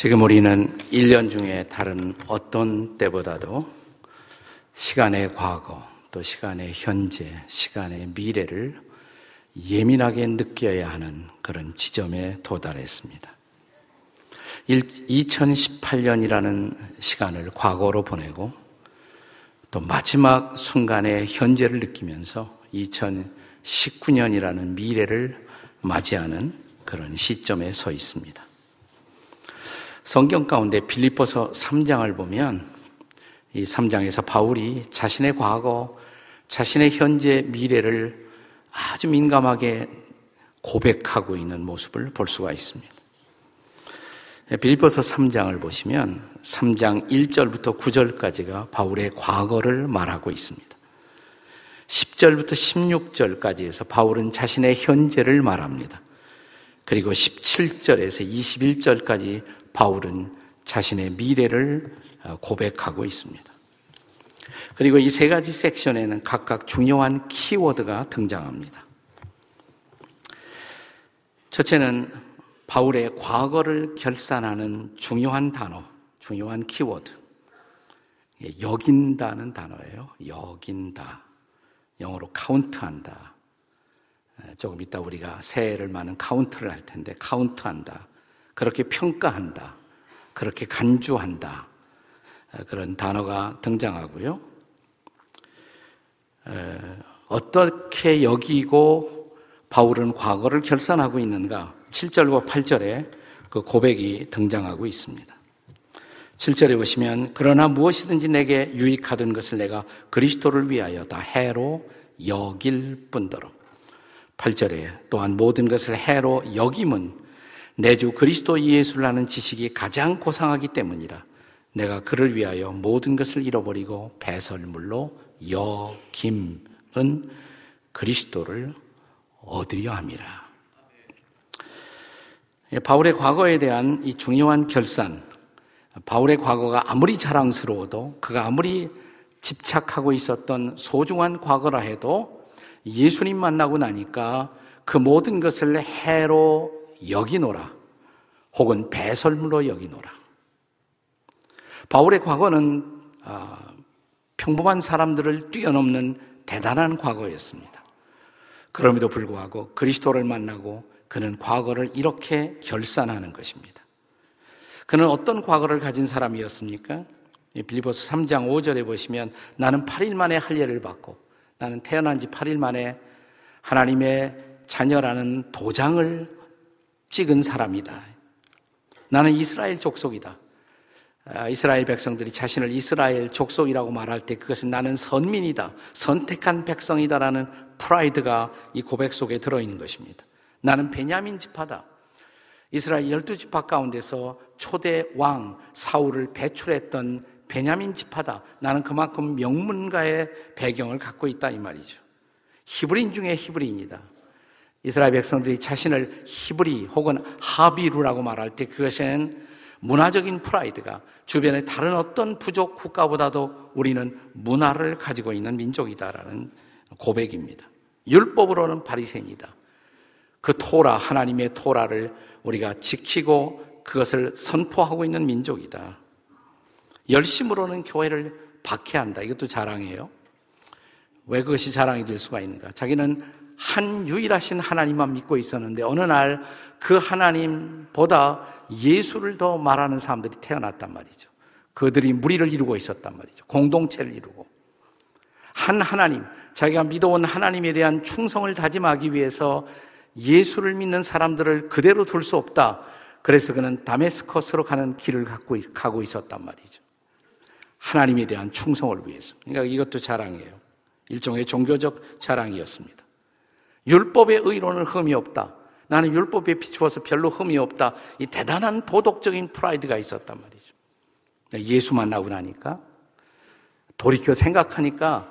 지금 우리는 1년 중에 다른 어떤 때보다도 시간의 과거, 또 시간의 현재, 시간의 미래를 예민하게 느껴야 하는 그런 지점에 도달했습니다. 2018년이라는 시간을 과거로 보내고 또 마지막 순간의 현재를 느끼면서 2019년이라는 미래를 맞이하는 그런 시점에 서 있습니다. 성경 가운데 빌립보서 3장을 보면 이 3장에서 바울이 자신의 과거, 자신의 현재 미래를 아주 민감하게 고백하고 있는 모습을 볼 수가 있습니다. 빌립보서 3장을 보시면 3장 1절부터 9절까지가 바울의 과거를 말하고 있습니다. 10절부터 16절까지 해서 바울은 자신의 현재를 말합니다. 그리고 17절에서 21절까지 바울은 자신의 미래를 어, 고백하고 있습니다. 그리고 이 세 가지 섹션에는 각각 중요한 키워드가 등장합니다. 첫째는 바울의 과거를 결산하는 중요한 단어, 중요한 키워드. 예, 여긴다는 단어예요. 여긴다. 영어로 카운트한다. 조금 이따 우리가 새해를 많은 카운트를 할 텐데 카운트한다. 그렇게 평가한다. 그렇게 간주한다. 그런 단어가 등장하고요. 어떻게 여기고 바울은 과거를 결산하고 있는가? 7절과 8절에 그 고백이 등장하고 있습니다. 7절에 보시면 그러나 무엇이든지 내게 유익하던 것을 내가 그리스도를 위하여 다 해로 여길 뿐더러 8절에 또한 모든 것을 해로 여김은 내 주 그리스도 예수를 아는 지식이 가장 고상하기 때문이라 내가 그를 위하여 모든 것을 잃어버리고 배설물로 여김은 그리스도를 얻으려 함이라. 예, 바울의 과거에 대한 이 중요한 결산, 바울의 과거가 아무리 자랑스러워도 그가 아무리 집착하고 있었던 소중한 과거라 해도 예수님 만나고 나니까 그 모든 것을 해로 여기노라 혹은 배설물로 여기노라. 바울의 과거는 아, 평범한 사람들을 뛰어넘는 대단한 과거였습니다. 그럼에도 불구하고 그리스도를 만나고 그는 과거를 이렇게 결산하는 것입니다. 그는 어떤 과거를 가진 사람이었습니까? 빌리보스 3장 5절에 보시면 나는 8일 만에 할례를 받고 나는 태어난 지 8일 만에 하나님의 자녀라는 도장을 찍은 사람이다. 나는 이스라엘 족속이다. 아, 이스라엘 백성들이 자신을 이스라엘 족속이라고 말할 때 그것은 나는 선민이다. 선택한 백성이다라는 프라이드가 이 고백 속에 들어있는 것입니다. 나는 베냐민 지파다. 이스라엘 열두 지파 가운데서 초대 왕 사울을 배출했던 베냐민 지파다. 나는 그만큼 명문가의 배경을 갖고 있다 이 말이죠. 히브리인 중에 히브리인이다. 이스라엘 백성들이 자신을 히브리 혹은 하비루라고 말할 때 그것은 문화적인 프라이드가 주변의 다른 어떤 부족 국가보다도 우리는 문화를 가지고 있는 민족이다라는 고백입니다. 율법으로는 바리새인이다. 그 토라 하나님의 토라를 우리가 지키고 그것을 선포하고 있는 민족이다. 열심으로는 교회를 박해한다. 이것도 자랑이에요. 왜 그것이 자랑이 될 수가 있는가? 자기는 한 유일하신 하나님만 믿고 있었는데 어느 날 그 하나님보다 예수를 더 말하는 사람들이 태어났단 말이죠. 그들이 무리를 이루고 있었단 말이죠. 공동체를 이루고. 한 하나님, 자기가 믿어온 하나님에 대한 충성을 다짐하기 위해서 예수를 믿는 사람들을 그대로 둘 수 없다. 그래서 그는 다메스커스로 가는 길을 갖고 가고 있었단 말이죠. 하나님에 대한 충성을 위해서. 그러니까 이것도 자랑이에요. 일종의 종교적 자랑이었습니다. 율법의 의로는 흠이 없다. 나는 율법에 비추어서 별로 흠이 없다. 이 대단한 도덕적인 프라이드가 있었단 말이죠. 예수 만나고 나니까 돌이켜 생각하니까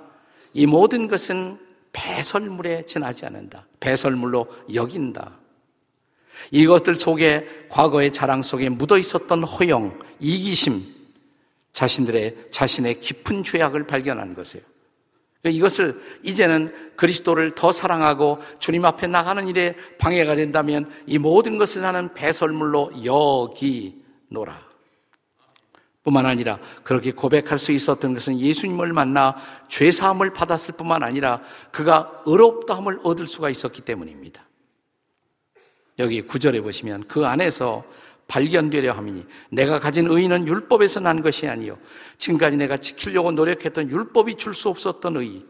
이 모든 것은 배설물에 지나지 않는다. 배설물로 여긴다. 이것들 속에 과거의 자랑 속에 묻어 있었던 허영, 이기심, 자신들의 자신의 깊은 죄악을 발견한 것이에요. 이것을 이제는 그리스도를 더 사랑하고 주님 앞에 나가는 일에 방해가 된다면 이 모든 것을 나는 배설물로 여기는 노라. 뿐만 아니라 그렇게 고백할 수 있었던 것은 예수님을 만나 죄 사함을 받았을 뿐만 아니라 그가 의롭다함을 얻을 수가 있었기 때문입니다. 여기 구절에 보시면 그 안에서 발견되려 함이니 내가 가진 의는 율법에서 난 것이 아니요 지금까지 내가 지키려고 노력했던 율법이 줄 수 없었던 의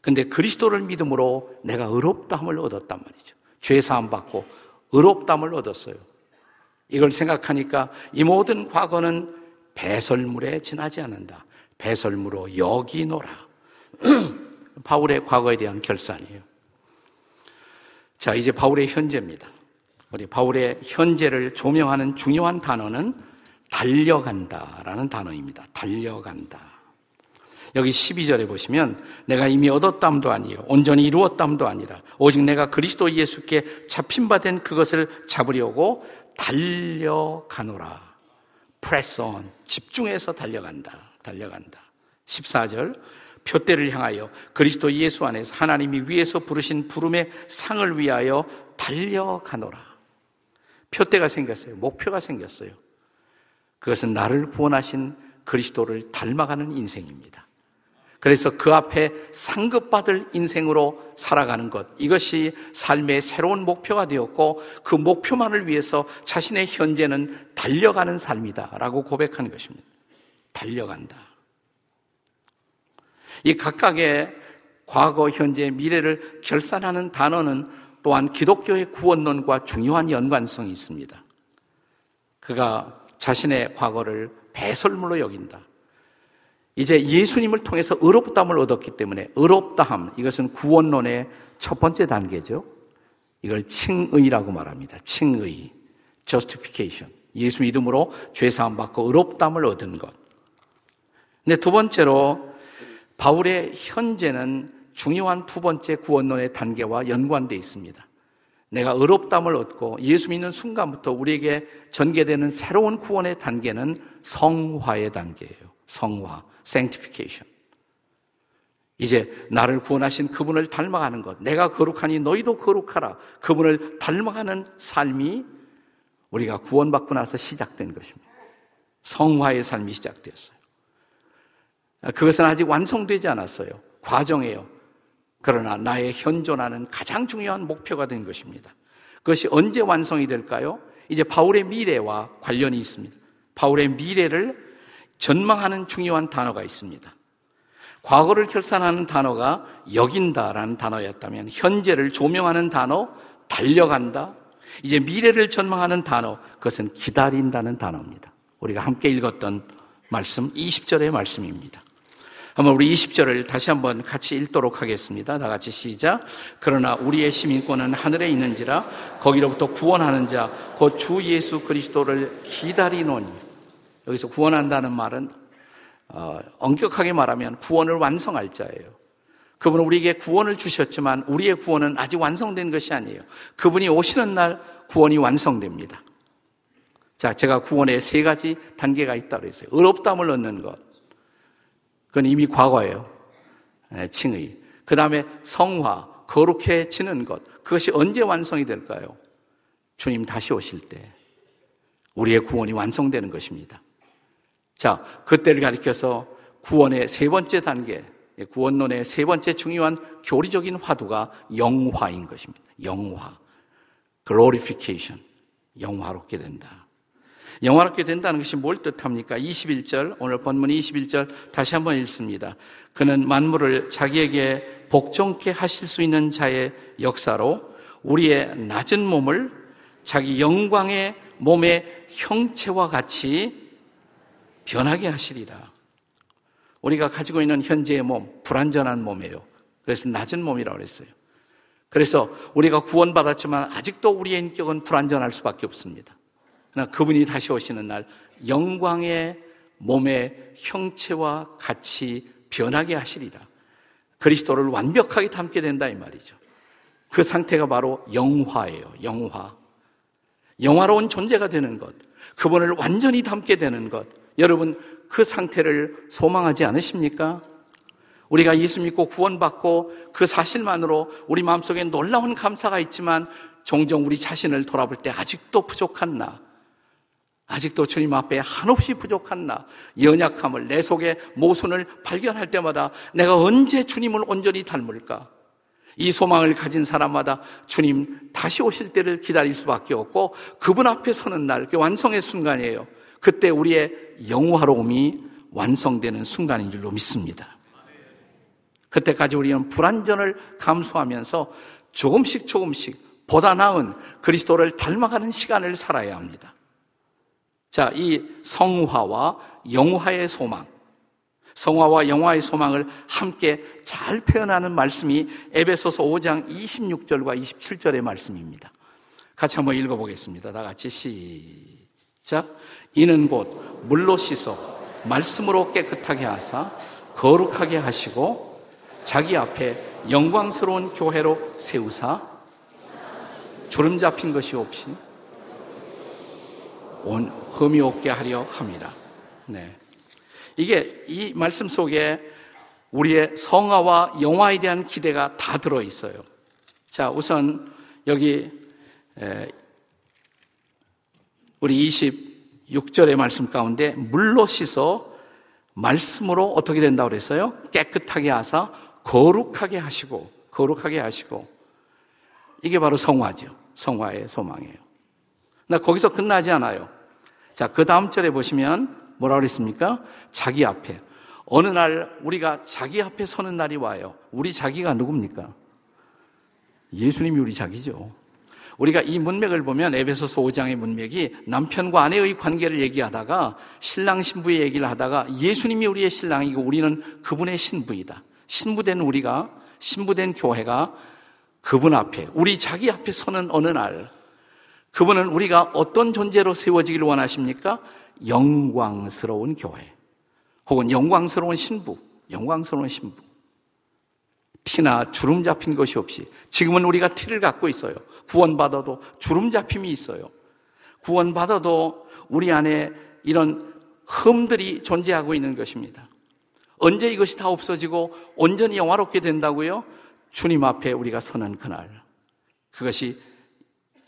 근데 그리스도를 믿음으로 내가 의롭다함을 얻었단 말이죠. 죄 사함 받고 의롭다함을 얻었어요. 이걸 생각하니까 이 모든 과거는 배설물에 지나지 않는다. 배설물로 여기노라. 바울의 과거에 대한 결산이에요. 자, 이제 바울의 현재입니다. 우리 바울의 현재를 조명하는 중요한 단어는 달려간다라는 단어입니다. 달려간다. 여기 12절에 보시면 내가 이미 얻었담도 아니요 온전히 이루었담도 아니라 오직 내가 그리스도 예수께 잡힌 바 된 그것을 잡으려고 달려가노라. press on. 집중해서 달려간다. 달려간다. 14절. 표대를 향하여 그리스도 예수 안에서 하나님이 위에서 부르신 부름의 상을 위하여 달려가노라. 표대가 생겼어요. 목표가 생겼어요. 그것은 나를 구원하신 그리스도를 닮아가는 인생입니다. 그래서 그 앞에 상급받을 인생으로 살아가는 것. 이것이 삶의 새로운 목표가 되었고 그 목표만을 위해서 자신의 현재는 달려가는 삶이다. 라고 고백한 것입니다. 달려간다. 이 각각의 과거, 현재, 미래를 결산하는 단어는 또한 기독교의 구원론과 중요한 연관성이 있습니다. 그가 자신의 과거를 배설물로 여긴다. 이제 예수님을 통해서 의롭다함을 얻었기 때문에 의롭다함 이것은 구원론의 첫 번째 단계죠. 이걸 칭의라고 말합니다. 칭의, justification. 예수 믿음으로 죄 사함 받고 의롭다함을 얻은 것. 근데 두 번째로 바울의 현재는 중요한 두 번째 구원론의 단계와 연관되어 있습니다. 내가 의롭담을 얻고 예수 믿는 순간부터 우리에게 전개되는 새로운 구원의 단계는 성화의 단계예요. 성화. sanctification. 이제 나를 구원하신 그분을 닮아가는 것. 내가 거룩하니 너희도 거룩하라. 그분을 닮아가는 삶이 우리가 구원받고 나서 시작된 것입니다. 성화의 삶이 시작되었어요. 그것은 아직 완성되지 않았어요. 과정이에요. 그러나 나의 현존하는 가장 중요한 목표가 된 것입니다. 그것이 언제 완성이 될까요? 이제 바울의 미래와 관련이 있습니다. 바울의 미래를 전망하는 중요한 단어가 있습니다. 과거를 결산하는 단어가 여긴다라는 단어였다면 현재를 조명하는 단어 달려간다. 이제 미래를 전망하는 단어 그것은 기다린다는 단어입니다. 우리가 함께 읽었던 말씀 20절의 말씀입니다. 한번 우리 20절을 다시 한번 같이 읽도록 하겠습니다. 다 같이 시작. 그러나 우리의 시민권은 하늘에 있는지라 거기로부터 구원하는 자 곧 주 예수 그리스도를 기다리노니 여기서 구원한다는 말은 어, 엄격하게 말하면 구원을 완성할 자예요. 그분은 우리에게 구원을 주셨지만 우리의 구원은 아직 완성된 것이 아니에요. 그분이 오시는 날 구원이 완성됩니다. 자, 제가 구원의 세 가지 단계가 있다고 했어요. 의롭담을 얻는 것. 그건 이미 과거예요. 네, 칭의. 그 다음에 성화, 거룩해지는 것. 그것이 언제 완성이 될까요? 주님 다시 오실 때 우리의 구원이 완성되는 것입니다. 자, 그때를 가리켜서 구원의 세 번째 단계, 구원론의 세 번째 중요한 교리적인 화두가 영화인 것입니다. 영화. glorification. 영화롭게 된다. 영화롭게 된다는 것이 뭘 뜻합니까? 21절, 오늘 본문 21절 다시 한번 읽습니다. 그는 만물을 자기에게 복종케 하실 수 있는 자의 역사로 우리의 낮은 몸을 자기 영광의 몸의 형체와 같이 변하게 하시리라. 우리가 가지고 있는 현재의 몸, 불완전한 몸이에요. 그래서 낮은 몸이라고 그랬어요. 그래서 우리가 구원받았지만 아직도 우리의 인격은 불완전할 수밖에 없습니다. 그러나 그분이 다시 오시는 날 영광의 몸의 형체와 같이 변하게 하시리라. 그리스도를 완벽하게 담게 된다 이 말이죠. 그 상태가 바로 영화예요. 영화. 영화로운 존재가 되는 것. 그분을 완전히 담게 되는 것. 여러분 그 상태를 소망하지 않으십니까? 우리가 예수 믿고 구원받고 그 사실만으로 우리 마음속에 놀라운 감사가 있지만 종종 우리 자신을 돌아볼 때 아직도 부족한 나. 아직도 주님 앞에 한없이 부족한 나, 연약함을 내 속에 모순을 발견할 때마다 내가 언제 주님을 온전히 닮을까? 이 소망을 가진 사람마다 주님 다시 오실 때를 기다릴 수밖에 없고 그분 앞에 서는 날, 그 완성의 순간이에요. 그때 우리의 영화로움이 완성되는 순간인 줄로 믿습니다. 그때까지 우리는 불안전을 감수하면서 조금씩 조금씩 보다 나은 그리스도를 닮아가는 시간을 살아야 합니다. 자, 이 성화와 영화의 소망. 성화와 영화의 소망을 함께 잘 표현하는 말씀이 에베소서 5장 26절과 27절의 말씀입니다. 같이 한번 읽어보겠습니다. 다 같이 시작. 이는 곧 물로 씻어 말씀으로 깨끗하게 하사 거룩하게 하시고 자기 앞에 영광스러운 교회로 세우사 주름 잡힌 것이 없이 온 흠이 없게 하려 합니다. 네. 이게 이 말씀 속에 우리의 성화와 영화에 대한 기대가 다 들어 있어요. 자, 우선 여기 우리 26절의 말씀 가운데 물로 씻어 말씀으로 어떻게 된다고 그랬어요? 깨끗하게 하사 거룩하게 하시고 거룩하게 하시고 이게 바로 성화죠. 성화의 소망이에요. 나 거기서 끝나지 않아요. 자, 그 다음 절에 보시면 뭐라 그랬습니까? 자기 앞에. 어느 날 우리가 자기 앞에 서는 날이 와요. 우리 자기가 누굽니까? 예수님이 우리 자기죠. 우리가 이 문맥을 보면 에베소서 5장의 문맥이 남편과 아내의 관계를 얘기하다가 신랑 신부의 얘기를 하다가 예수님이 우리의 신랑이고 우리는 그분의 신부이다. 신부된 우리가 신부된 교회가 그분 앞에 우리 자기 앞에 서는 어느 날 그분은 우리가 어떤 존재로 세워지기를 원하십니까? 영광스러운 교회. 혹은 영광스러운 신부. 영광스러운 신부. 티나 주름 잡힌 것이 없이 지금은 우리가 티를 갖고 있어요. 구원받아도 주름 잡힘이 있어요. 구원받아도 우리 안에 이런 흠들이 존재하고 있는 것입니다. 언제 이것이 다 없어지고 온전히 영화롭게 된다고요? 주님 앞에 우리가 서는 그날. 그것이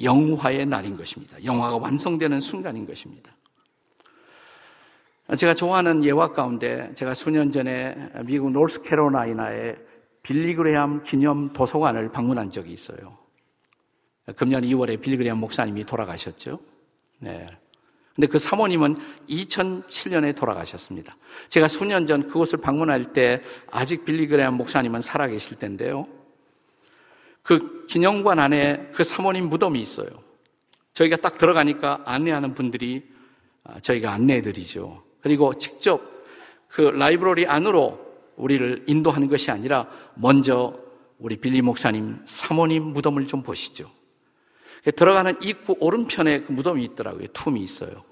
영화의 날인 것입니다. 영화가 완성되는 순간인 것입니다. 제가 좋아하는 예화 가운데 제가 수년 전에 미국 노스캐로라이나의 빌리그레암 기념 도서관을 방문한 적이 있어요. 금년 2월에 빌리그레암 목사님이 돌아가셨죠. 네. 근데 그 사모님은 2007년에 돌아가셨습니다. 제가 수년 전 그곳을 방문할 때 아직 빌리그레암 목사님은 살아계실 텐데요. 그 기념관 안에 그 사모님 무덤이 있어요. 저희가 딱 들어가니까 안내하는 분들이 아, 저희가 안내해드리죠. 그리고 직접 그 라이브러리 안으로 우리를 인도하는 것이 아니라 먼저 우리 빌리 목사님 사모님 무덤을 좀 보시죠. 들어가는 입구 오른편에 그 무덤이 있더라고요. 툼이 있어요.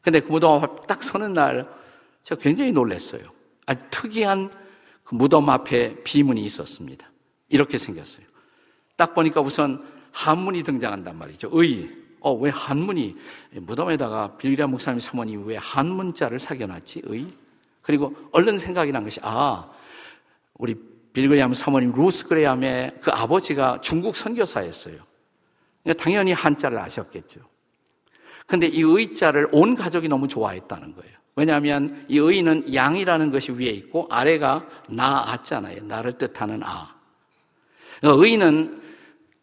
근데 그 무덤 앞에 딱 서는 날 제가 굉장히 놀랐어요. 아주 특이한 그 무덤 앞에 비문이 있었습니다. 이렇게 생겼어요. 딱 보니까 우선 한문이 등장한단 말이죠. 의. 어, 왜 한문이 무덤에다가 빌리아 목사님 사모님이 왜 한문자를 사겨놨지? 의. 그리고 얼른 생각이 난 것이 아, 우리 빌그레암 사모님 루스 그레암의 그 아버지가 중국 선교사였어요. 그러니까 당연히 한자를 아셨겠죠. 근데 이 의자를 온 가족이 너무 좋아했다는 거예요. 왜냐하면 이 의는 양이라는 것이 위에 있고 아래가 나, 아잖아요. 나를 뜻하는 아. 그러니까 의는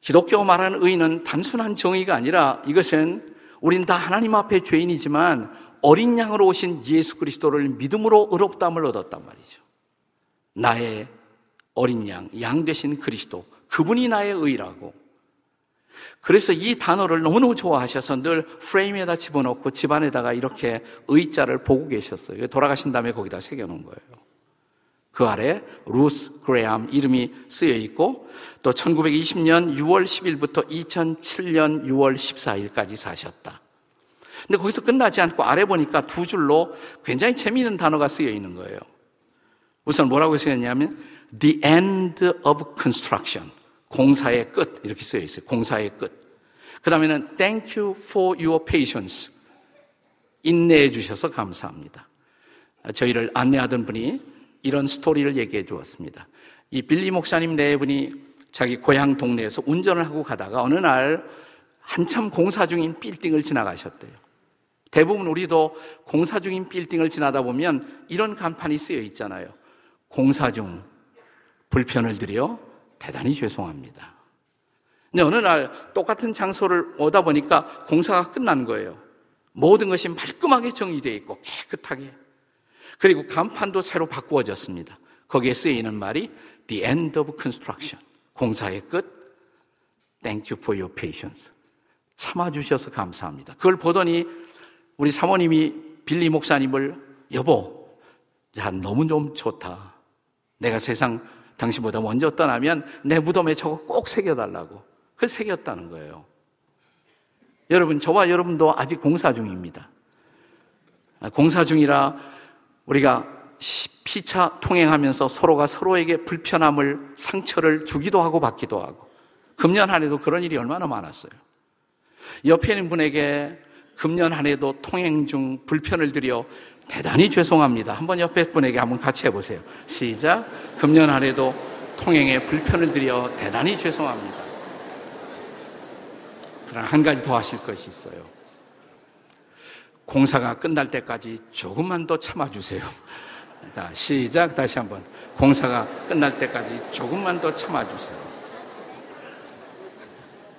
기독교 말하는 의는 단순한 정의가 아니라 이것은 우린 다 하나님 앞에 죄인이지만 어린 양으로 오신 예수 그리스도를 믿음으로 의롭다함을 얻었단 말이죠. 나의 어린 양, 양 되신 그리스도, 그분이 나의 의라고. 그래서 이 단어를 너무너무 좋아하셔서 늘 프레임에다 집어넣고 집안에다가 이렇게 의자를 보고 계셨어요. 돌아가신 다음에 거기다 새겨놓은 거예요. 그 아래 루스 그레암 이름이 쓰여 있고 또 1920년 6월 10일부터 2007년 6월 14일까지 사셨다. 근데 거기서 끝나지 않고 아래 보니까 두 줄로 굉장히 재미있는 단어가 쓰여 있는 거예요. 우선 뭐라고 쓰였냐면 the end of construction. 공사의 끝 이렇게 쓰여 있어요. 공사의 끝. 그 다음에는 thank you for your patience. 인내해 주셔서 감사합니다. 저희를 안내하던 분이 이런 스토리를 얘기해 주었습니다. 이 빌리 목사님 네 분이 자기 고향 동네에서 운전을 하고 가다가 어느 날 한참 공사 중인 빌딩을 지나가셨대요. 대부분 우리도 공사 중인 빌딩을 지나다 보면 이런 간판이 쓰여 있잖아요. 공사 중 불편을 드려 대단히 죄송합니다. 근데 어느 날 똑같은 장소를 오다 보니까 공사가 끝난 거예요. 모든 것이 말끔하게 정리되어 있고 깨끗하게. 그리고 간판도 새로 바꾸어졌습니다. 거기에 쓰여 있는 말이 The end of construction. 공사의 끝. Thank you for your patience. 참아주셔서 감사합니다. 그걸 보더니 우리 사모님이 빌리 목사님을 여보, 야, 너무 좀 좋다. 내가 세상 당신보다 먼저 떠나면 내 무덤에 저거 꼭 새겨달라고. 그걸 새겼다는 거예요. 여러분, 저와 여러분도 아직 공사 중입니다. 아, 공사 중이라 우리가 피차 통행하면서 서로가 서로에게 불편함을, 상처를 주기도 하고 받기도 하고. 금년 한 해도 그런 일이 얼마나 많았어요. 옆에 있는 분에게 금년 한 해도 통행 중 불편을 드려 대단히 죄송합니다. 한번 옆에 분에게 한번 같이 해보세요. 시작. 금년 한 해도 통행에 불편을 드려 대단히 죄송합니다. 그러나 한 가지 더 하실 것이 있어요. 공사가 끝날 때까지 조금만 더 참아주세요. 자, 시작. 다시 한번. 공사가 끝날 때까지 조금만 더 참아주세요.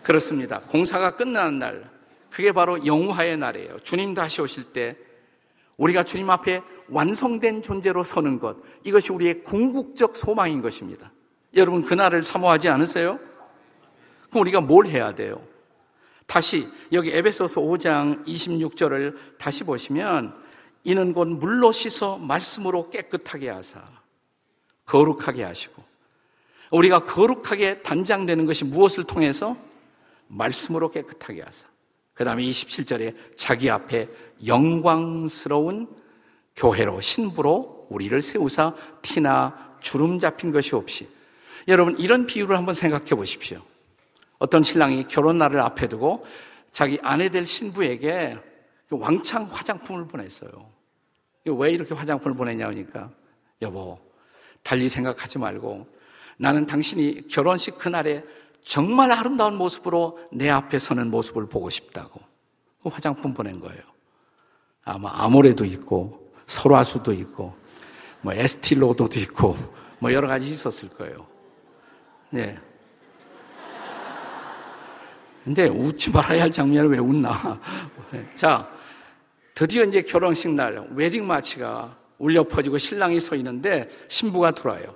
그렇습니다. 공사가 끝나는 날, 그게 바로 영화의 날이에요. 주님 다시 오실 때 우리가 주님 앞에 완성된 존재로 서는 것, 이것이 우리의 궁극적 소망인 것입니다. 여러분, 그날을 사모하지 않으세요? 그럼 우리가 뭘 해야 돼요? 다시 여기 에베소서 5장 26절을 다시 보시면 이는 곧 물로 씻어 말씀으로 깨끗하게 하사 거룩하게 하시고 우리가 거룩하게 단장되는 것이 무엇을 통해서 말씀으로 깨끗하게 하사. 그 다음에 27절에 자기 앞에 영광스러운 교회로, 신부로 우리를 세우사 티나 주름 잡힌 것이 없이. 여러분, 이런 비유를 한번 생각해 보십시오. 어떤 신랑이 결혼 날을 앞에 두고 자기 아내 될 신부에게 왕창 화장품을 보냈어요. 왜 이렇게 화장품을 보냈냐 하니까, 여보, 달리 생각하지 말고 나는 당신이 결혼식 그날에 정말 아름다운 모습으로 내 앞에 서는 모습을 보고 싶다고 그 화장품 보낸 거예요. 아마 아모레도 있고 소라수도 있고 뭐 에스틸로도도 있고 뭐 여러 가지 있었을 거예요. 네. 근데 웃지 말아야 할 장면을 왜 웃나? 자, 드디어 이제 결혼식 날 웨딩 마치가 울려 퍼지고 신랑이 서 있는데 신부가 들어와요.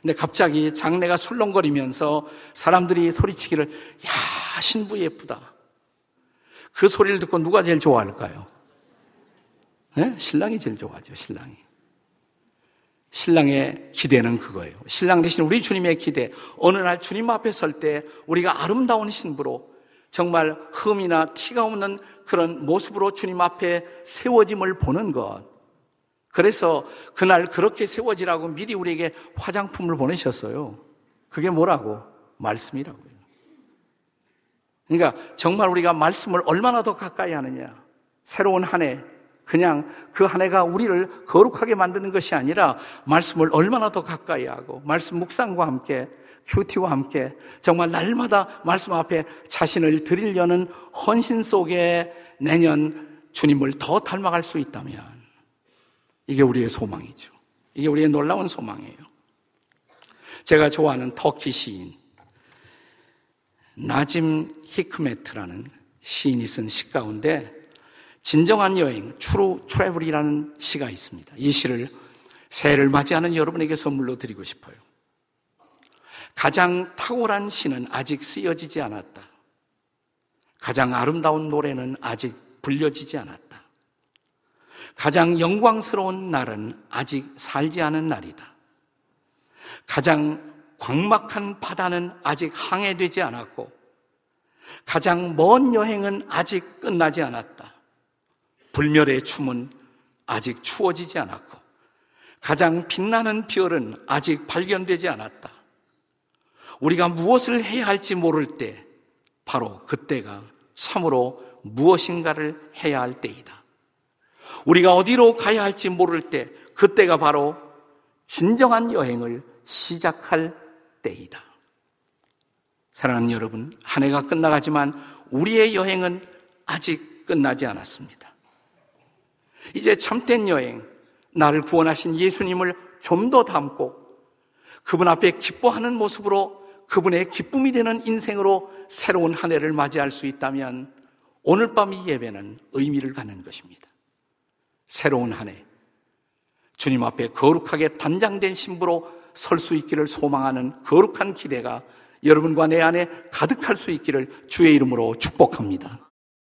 근데 갑자기 장례가 술렁거리면서 사람들이 소리치기를 야 신부 예쁘다. 그 소리를 듣고 누가 제일 좋아할까요? 네? 신랑이 제일 좋아하죠. 신랑이. 신랑의 기대는 그거예요. 신랑 대신 우리 주님의 기대. 어느 날 주님 앞에 설 때 우리가 아름다운 신부로 정말 흠이나 티가 없는 그런 모습으로 주님 앞에 세워짐을 보는 것. 그래서 그날 그렇게 세워지라고 미리 우리에게 화장품을 보내셨어요. 그게 뭐라고? 말씀이라고요. 그러니까 정말 우리가 말씀을 얼마나 더 가까이 하느냐. 새로운 한 해, 그냥 그 한 해가 우리를 거룩하게 만드는 것이 아니라 말씀을 얼마나 더 가까이 하고 말씀 묵상과 함께 큐티와 함께 정말 날마다 말씀 앞에 자신을 드리려는 헌신 속에 내년 주님을 더 닮아갈 수 있다면 이게 우리의 소망이죠. 이게 우리의 놀라운 소망이에요. 제가 좋아하는 터키 시인 나짐 히크메트라는 시인이 쓴 시 가운데 진정한 여행, True Travel이라는 시가 있습니다. 이 시를 새해를 맞이하는 여러분에게 선물로 드리고 싶어요. 가장 탁월한 시는 아직 쓰여지지 않았다. 가장 아름다운 노래는 아직 불려지지 않았다. 가장 영광스러운 날은 아직 살지 않은 날이다. 가장 광막한 바다는 아직 항해되지 않았고, 가장 먼 여행은 아직 끝나지 않았다. 불멸의 춤은 아직 추워지지 않았고, 가장 빛나는 별은 아직 발견되지 않았다. 우리가 무엇을 해야 할지 모를 때, 바로 그때가 참으로 무엇인가를 해야 할 때이다. 우리가 어디로 가야 할지 모를 때 그때가 바로 진정한 여행을 시작할 때이다. 사랑하는 여러분, 한 해가 끝나가지만 우리의 여행은 아직 끝나지 않았습니다. 이제 참된 여행, 나를 구원하신 예수님을 좀더 닮고 그분 앞에 기뻐하는 모습으로 그분의 기쁨이 되는 인생으로 새로운 한 해를 맞이할 수 있다면 오늘 밤 이 예배는 의미를 갖는 것입니다. 새로운 한 해, 주님 앞에 거룩하게 단장된 신부로 설 수 있기를 소망하는 거룩한 기대가 여러분과 내 안에 가득할 수 있기를 주의 이름으로 축복합니다.